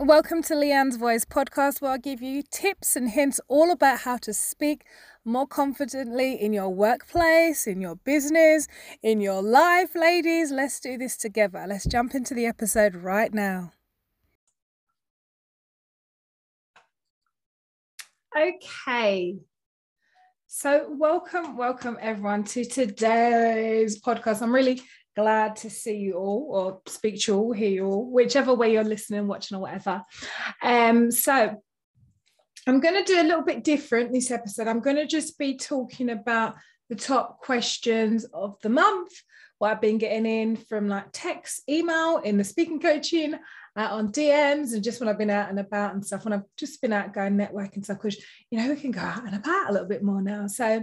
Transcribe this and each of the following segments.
Welcome to Leanne's Voice podcast, where I give you tips and hints all about how to speak more confidently in your workplace, in your business, in your life. Ladies, let's do this together. Let's jump into the episode right now. Okay. So, welcome, welcome everyone to today's podcast. I'm really glad to see you all or speak to you all, hear you all, whichever way you're listening, watching, or whatever. Um, so I'm going to do a little bit different this episode. I'm going to just be talking about the top questions of the month, what I've been getting in from like text, email, in the speaking coaching, uh, on DMs, and just when I've been out and about and stuff. When I've just been out going networking stuff, because you know we can go out and about a little bit more now. So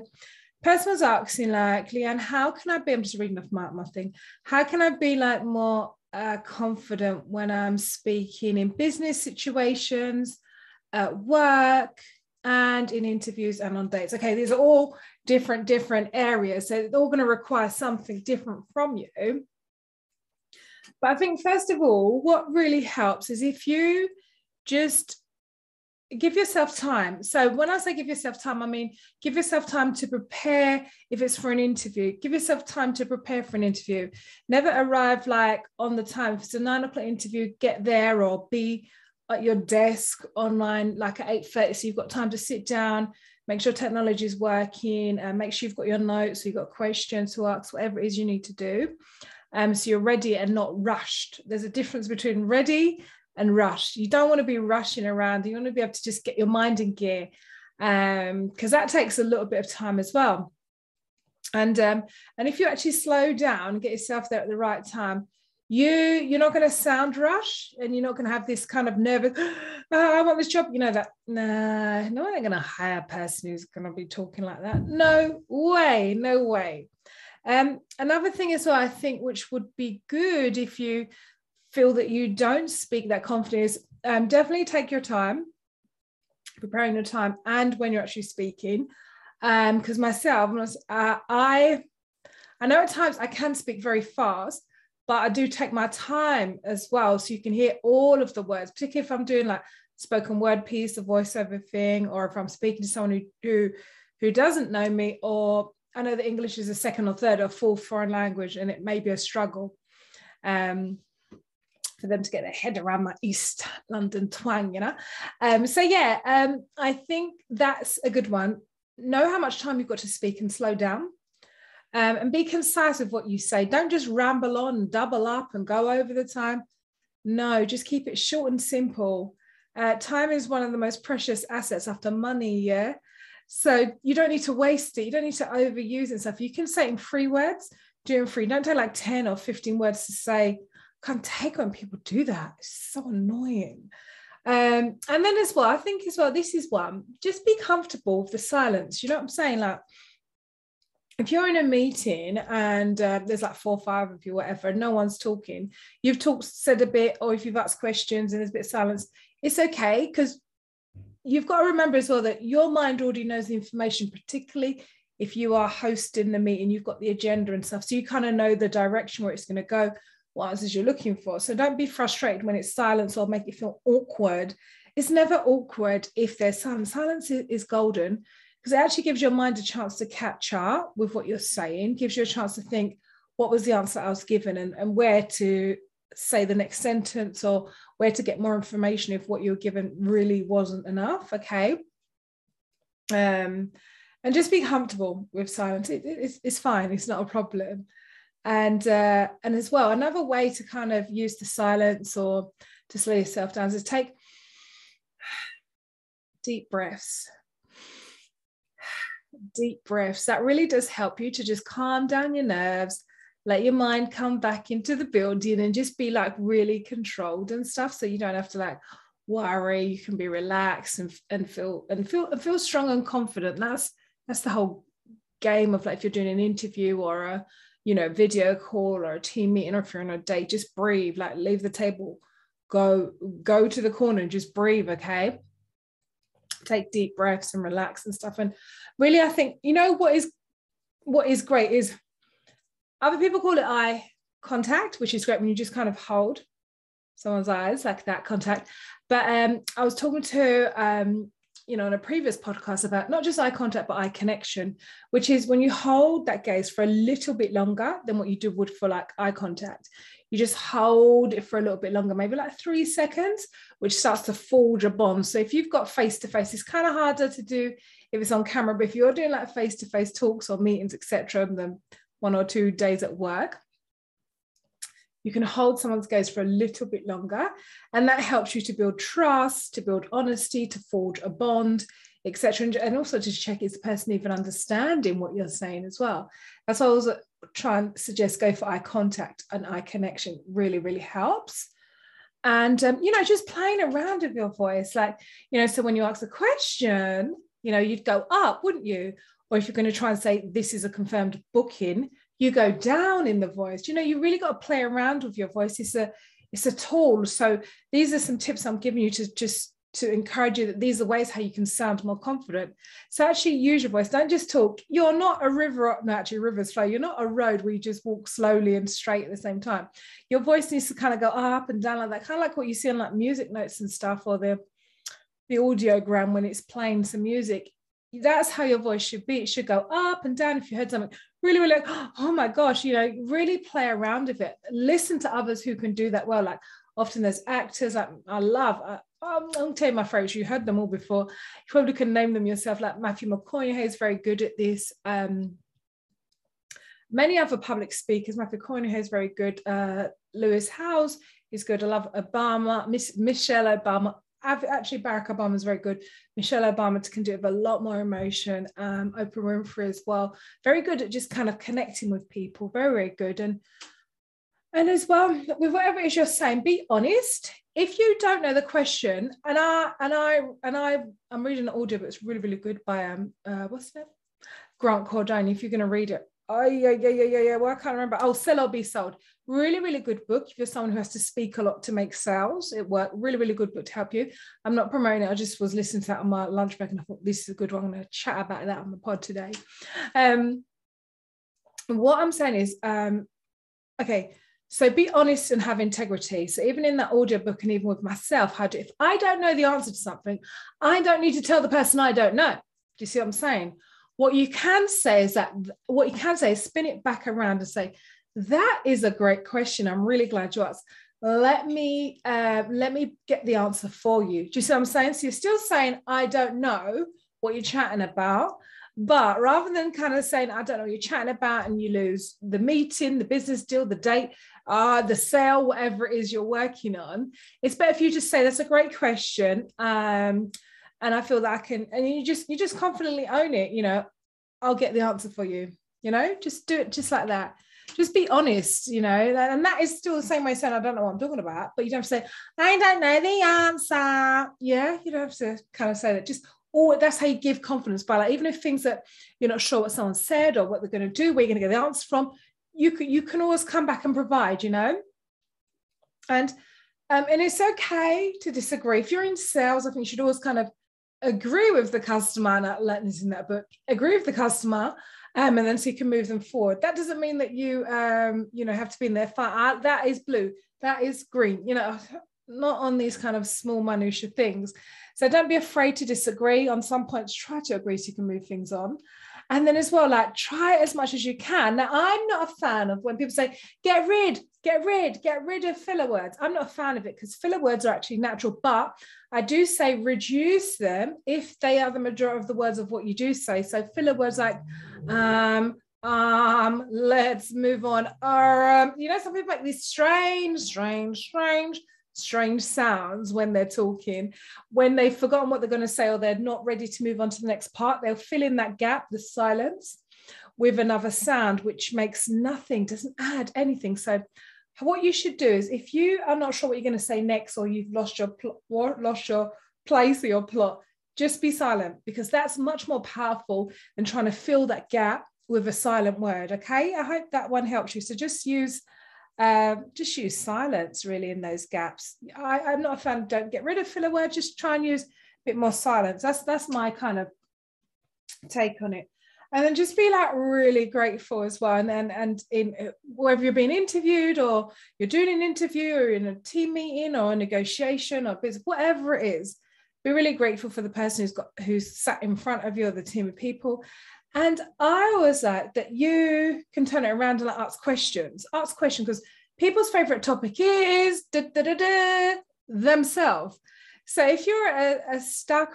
person was asking like leanne how can i be i'm just reading off my, my thing. How can i be like more uh, confident when i'm speaking in business situations at work and in interviews and on dates? Okay these are all different different areas so they're all going to require something different from you. But i think first of all what really helps is if you just give yourself time. So when I say give yourself time, I mean give yourself time to prepare if it's for an interview. Give yourself time to prepare for an interview. Never arrive like on the time. If it's a nine o'clock interview, get there or be at your desk online like at 8:30. So you've got time to sit down, make sure technology is working, and make sure you've got your notes, you've got questions to ask, whatever it is you need to do. Um, so you're ready and not rushed. There's a difference between ready and rush. You don't want to be rushing around. You want to be able to just get your mind in gear because um, that takes a little bit of time as well. And um, and if you actually slow down, get yourself there at the right time, you you're not going to sound rush, and you're not going to have this kind of nervous. Oh, I want this job. You know that. Nah, no one ain't going to hire a person who's going to be talking like that. No way, no way. Um, another thing as well, I think, which would be good if you feel that you don't speak that confidence, um, definitely take your time, preparing your time, and when you're actually speaking. Because um, myself, uh, I, I know at times I can speak very fast, but I do take my time as well, so you can hear all of the words, particularly if I'm doing like spoken word piece, a voiceover thing, or if I'm speaking to someone who who who doesn't know me, or I know that English is a second or third or fourth foreign language, and it may be a struggle. Um, for them to get their head around my East London twang, you know. Um, so yeah, um, I think that's a good one. Know how much time you've got to speak and slow down. Um, and be concise with what you say. Don't just ramble on, double up, and go over the time. No, just keep it short and simple. Uh, time is one of the most precious assets after money. Yeah. So you don't need to waste it. You don't need to overuse and stuff. You can say in three words, do in three. Don't take like 10 or 15 words to say can't take when people do that. It's so annoying. Um, and then as well, I think as well, this is one, just be comfortable with the silence. You know what I'm saying? Like, if you're in a meeting and uh, there's like four or five of you, whatever, and no one's talking, you've talked, said a bit, or if you've asked questions and there's a bit of silence, it's okay because you've got to remember as well that your mind already knows the information, particularly if you are hosting the meeting, you've got the agenda and stuff. So you kind of know the direction where it's going to go answers you're looking for. So don't be frustrated when it's silence or make it feel awkward. It's never awkward if there's silence. Silence is, golden because it actually gives your mind a chance to catch up with what you're saying, gives you a chance to think, what was the answer I was given and, and where to say the next sentence or where to get more information if what you were given really wasn't enough. Okay. Um, and just be comfortable with silence. It, it, it's, it's fine. It's not a problem and uh, and as well another way to kind of use the silence or to slow yourself down is take deep breaths. Deep breaths that really does help you to just calm down your nerves let your mind come back into the building and just be like really controlled and stuff. So you don't have to like worry. You can be relaxed and, and feel and feel and feel strong and confident. That's that's the whole game of like if you're doing an interview or a you know, video call or a team meeting or if you're on a date, just breathe, like leave the table, go, go to the corner and just breathe, okay? Take deep breaths and relax and stuff. And really, I think, you know, what is what is great is other people call it eye contact, which is great when you just kind of hold someone's eyes, like that contact. But um, I was talking to um, you know, in a previous podcast about not just eye contact, but eye connection, which is when you hold that gaze for a little bit longer than what you do would for like eye contact. You just hold it for a little bit longer, maybe like three seconds, which starts to forge a bond. So if you've got face to face, it's kind of harder to do if it's on camera. But if you're doing like face to face talks or meetings, etc., then one or two days at work, you can hold someone's gaze for a little bit longer. And that helps you to build trust, to build honesty, to forge a bond, etc. And also to check is the person even understanding what you're saying as well. That's why I was trying to suggest go for eye contact and eye connection really, really helps. And um, you know, just playing around with your voice, like you know, so when you ask a question, you know, you'd go up, wouldn't you? Or if you're going to try and say this is a confirmed booking, you go down in the voice. You know, you really got to play around with your voice. It's a it's a tool. So these are some tips I'm giving you to just to encourage you that these are ways how you can sound more confident. So actually use your voice. Don't just talk. You're not a river, no, actually rivers flow. You're not a road where you just walk slowly and straight at the same time. Your voice needs to kind of go up and down like that, kind of like what you see on like music notes and stuff or the the audiogram when it's playing some music that's how your voice should be. It should go up and down. If you heard something really, really, like, oh my gosh, you know, really play around with it. Listen to others who can do that well. Like often there's actors like I love. I, I'll tell you my favorites. You heard them all before. You probably can name them yourself. Like Matthew McConaughey is very good at this. Um, many other public speakers. Matthew McConaughey is very good. Uh, Lewis Howes is good. I love Obama. Miss Michelle Obama actually Barack Obama is very good. Michelle Obama can do it with a lot more emotion. Um, Oprah Winfrey as well. Very good at just kind of connecting with people. Very, very good. And and as well, with whatever it is you're saying, be honest. If you don't know the question, and I and I and I I'm reading an audio, but it's really, really good by um uh, what's it? Grant Cardone. If you're going to read it, oh yeah, yeah, yeah, yeah, yeah. Well, I can't remember. Oh, sell or be sold. Really, really good book. If you're someone who has to speak a lot to make sales, it worked. Really, really good book to help you. I'm not promoting it. I just was listening to that on my lunch break, and I thought this is a good one. I'm going to chat about that on the pod today. Um, what I'm saying is, um, okay. So be honest and have integrity. So even in that audio book, and even with myself, how do if I don't know the answer to something, I don't need to tell the person I don't know. Do you see what I'm saying? What you can say is that what you can say is spin it back around and say, that is a great question. I'm really glad you asked. Let me uh, let me get the answer for you. Do you see what I'm saying? So you're still saying, I don't know what you're chatting about. But rather than kind of saying, I don't know what you're chatting about, and you lose the meeting, the business deal, the date, uh, the sale, whatever it is you're working on, it's better for you to say, That's a great question. Um, and I feel that I can, and you just you just confidently own it. You know, I'll get the answer for you. You know, just do it just like that. Just be honest. You know, and that is still the same way saying I don't know what I'm talking about, but you don't have to say I don't know the answer. Yeah, you don't have to kind of say that. Just or that's how you give confidence by like even if things that you're not sure what someone said or what they're going to do, where you're going to get the answer from, you can you can always come back and provide. You know, and um, and it's okay to disagree. If you're in sales, I think you should always kind of agree with the customer, not letting this in that book, agree with the customer, um, and then so you can move them forward. That doesn't mean that you, um, you know, have to be in there. Far, that is blue, that is green. You know, not on these kind of small minutia things. So don't be afraid to disagree. On some points, try to agree so you can move things on. And then as well, like try as much as you can. Now, I'm not a fan of when people say, get rid, get rid, get rid of filler words. I'm not a fan of it because filler words are actually natural, but I do say reduce them if they are the majority of the words of what you do say. So filler words like um, um, let's move on. Um, you know, some people make these strange, strange, strange, strange sounds when they're talking. When they've forgotten what they're going to say or they're not ready to move on to the next part, they'll fill in that gap, the silence, with another sound, which makes nothing, doesn't add anything. So what you should do is if you are not sure what you're going to say next or you've lost your pl- lost your place or your plot just be silent because that's much more powerful than trying to fill that gap with a silent word okay i hope that one helps you so just use um, just use silence really in those gaps. I, i'm not a fan don't get rid of filler word just try and use a bit more silence. That's that's my kind of take on it. And then just be like really grateful as well. And then and in whether you're being interviewed or you're doing an interview or in a team meeting or a negotiation or business whatever it is be really grateful for the person who's got who's sat in front of you or the team of people and i always like that you can turn it around and like, ask questions ask questions because people's favorite topic is themselves. So if you're a, a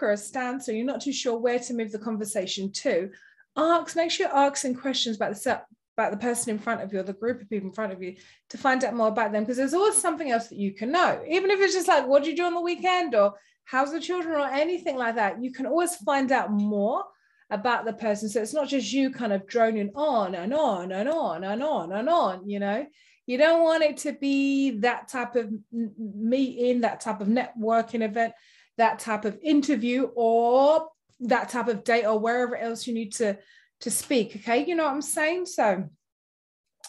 or a stance or you're not too sure where to move the conversation to ask, make sure you're asking questions about the about the person in front of you or the group of people in front of you to find out more about them because there's always something else that you can know. Even if it's just like what do you do on the weekend? Or how's the children? Or anything like that. You can always find out more about the person. So it's not just you kind of droning on and on and on and on and on you know? You don't want it to be that type of meeting that type of networking event that type of interview or that type of date or wherever else you need to to speak okay? You know what i'm saying? So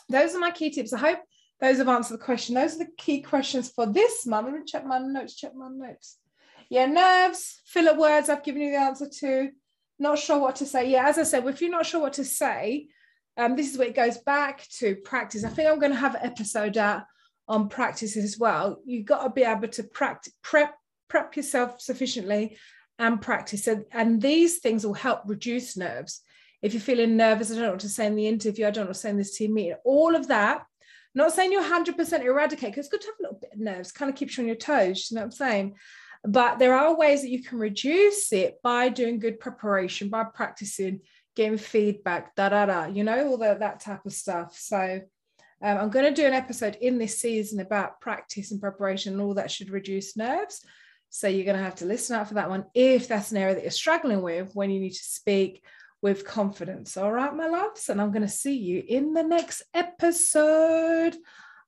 those are my key tips. I hope those have answered the question. Those are the key questions for this month. Let me check my notes check my notes. Yeah nerves filler words i've given you the answer to not sure what to say yeah as i said if you're not sure what to say um, this is where it goes back to practice i think i'm going to have an episode out on practice as well you've got to be able to practice prep prep yourself sufficiently and practice. And, and these things will help reduce nerves. If you're feeling nervous, I don't know what to say in the interview, I don't know what to say in this team meeting, all of that. Not saying you're 100% eradicate, because it's good to have a little bit of nerves, kind of keeps you on your toes, you know what I'm saying? But there are ways that you can reduce it by doing good preparation, by practicing, getting feedback, da da da, you know, all the, that type of stuff. So um, I'm going to do an episode in this season about practice and preparation and all that should reduce nerves. So you're going to have to listen out for that one if that's an area that you're struggling with when you need to speak with confidence. All right, my loves. And I'm going to see you in the next episode.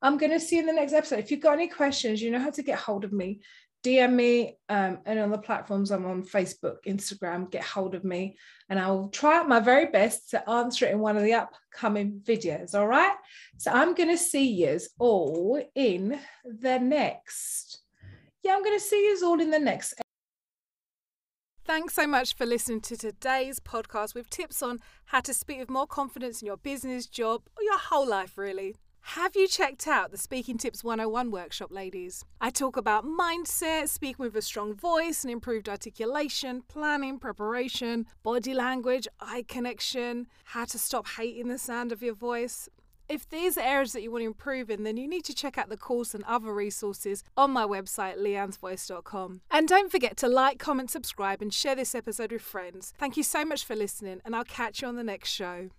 I'm going to see you in the next episode. If you've got any questions, you know how to get hold of me. DM me um, and on the platforms I'm on Facebook, Instagram, get hold of me and I'll try my very best to answer it in one of the upcoming videos. All right. So I'm going to see you all in the next yeah, I'm going to see you all in the next. Thanks so much for listening to today's podcast with tips on how to speak with more confidence in your business, job, or your whole life, really. Have you checked out the Speaking Tips 101 workshop, ladies? I talk about mindset, speaking with a strong voice and improved articulation, planning, preparation, body language, eye connection, how to stop hating the sound of your voice, if these are areas that you want to improve in, then you need to check out the course and other resources on my website, leannesvoice.com. And don't forget to like, comment, subscribe, and share this episode with friends. Thank you so much for listening, and I'll catch you on the next show.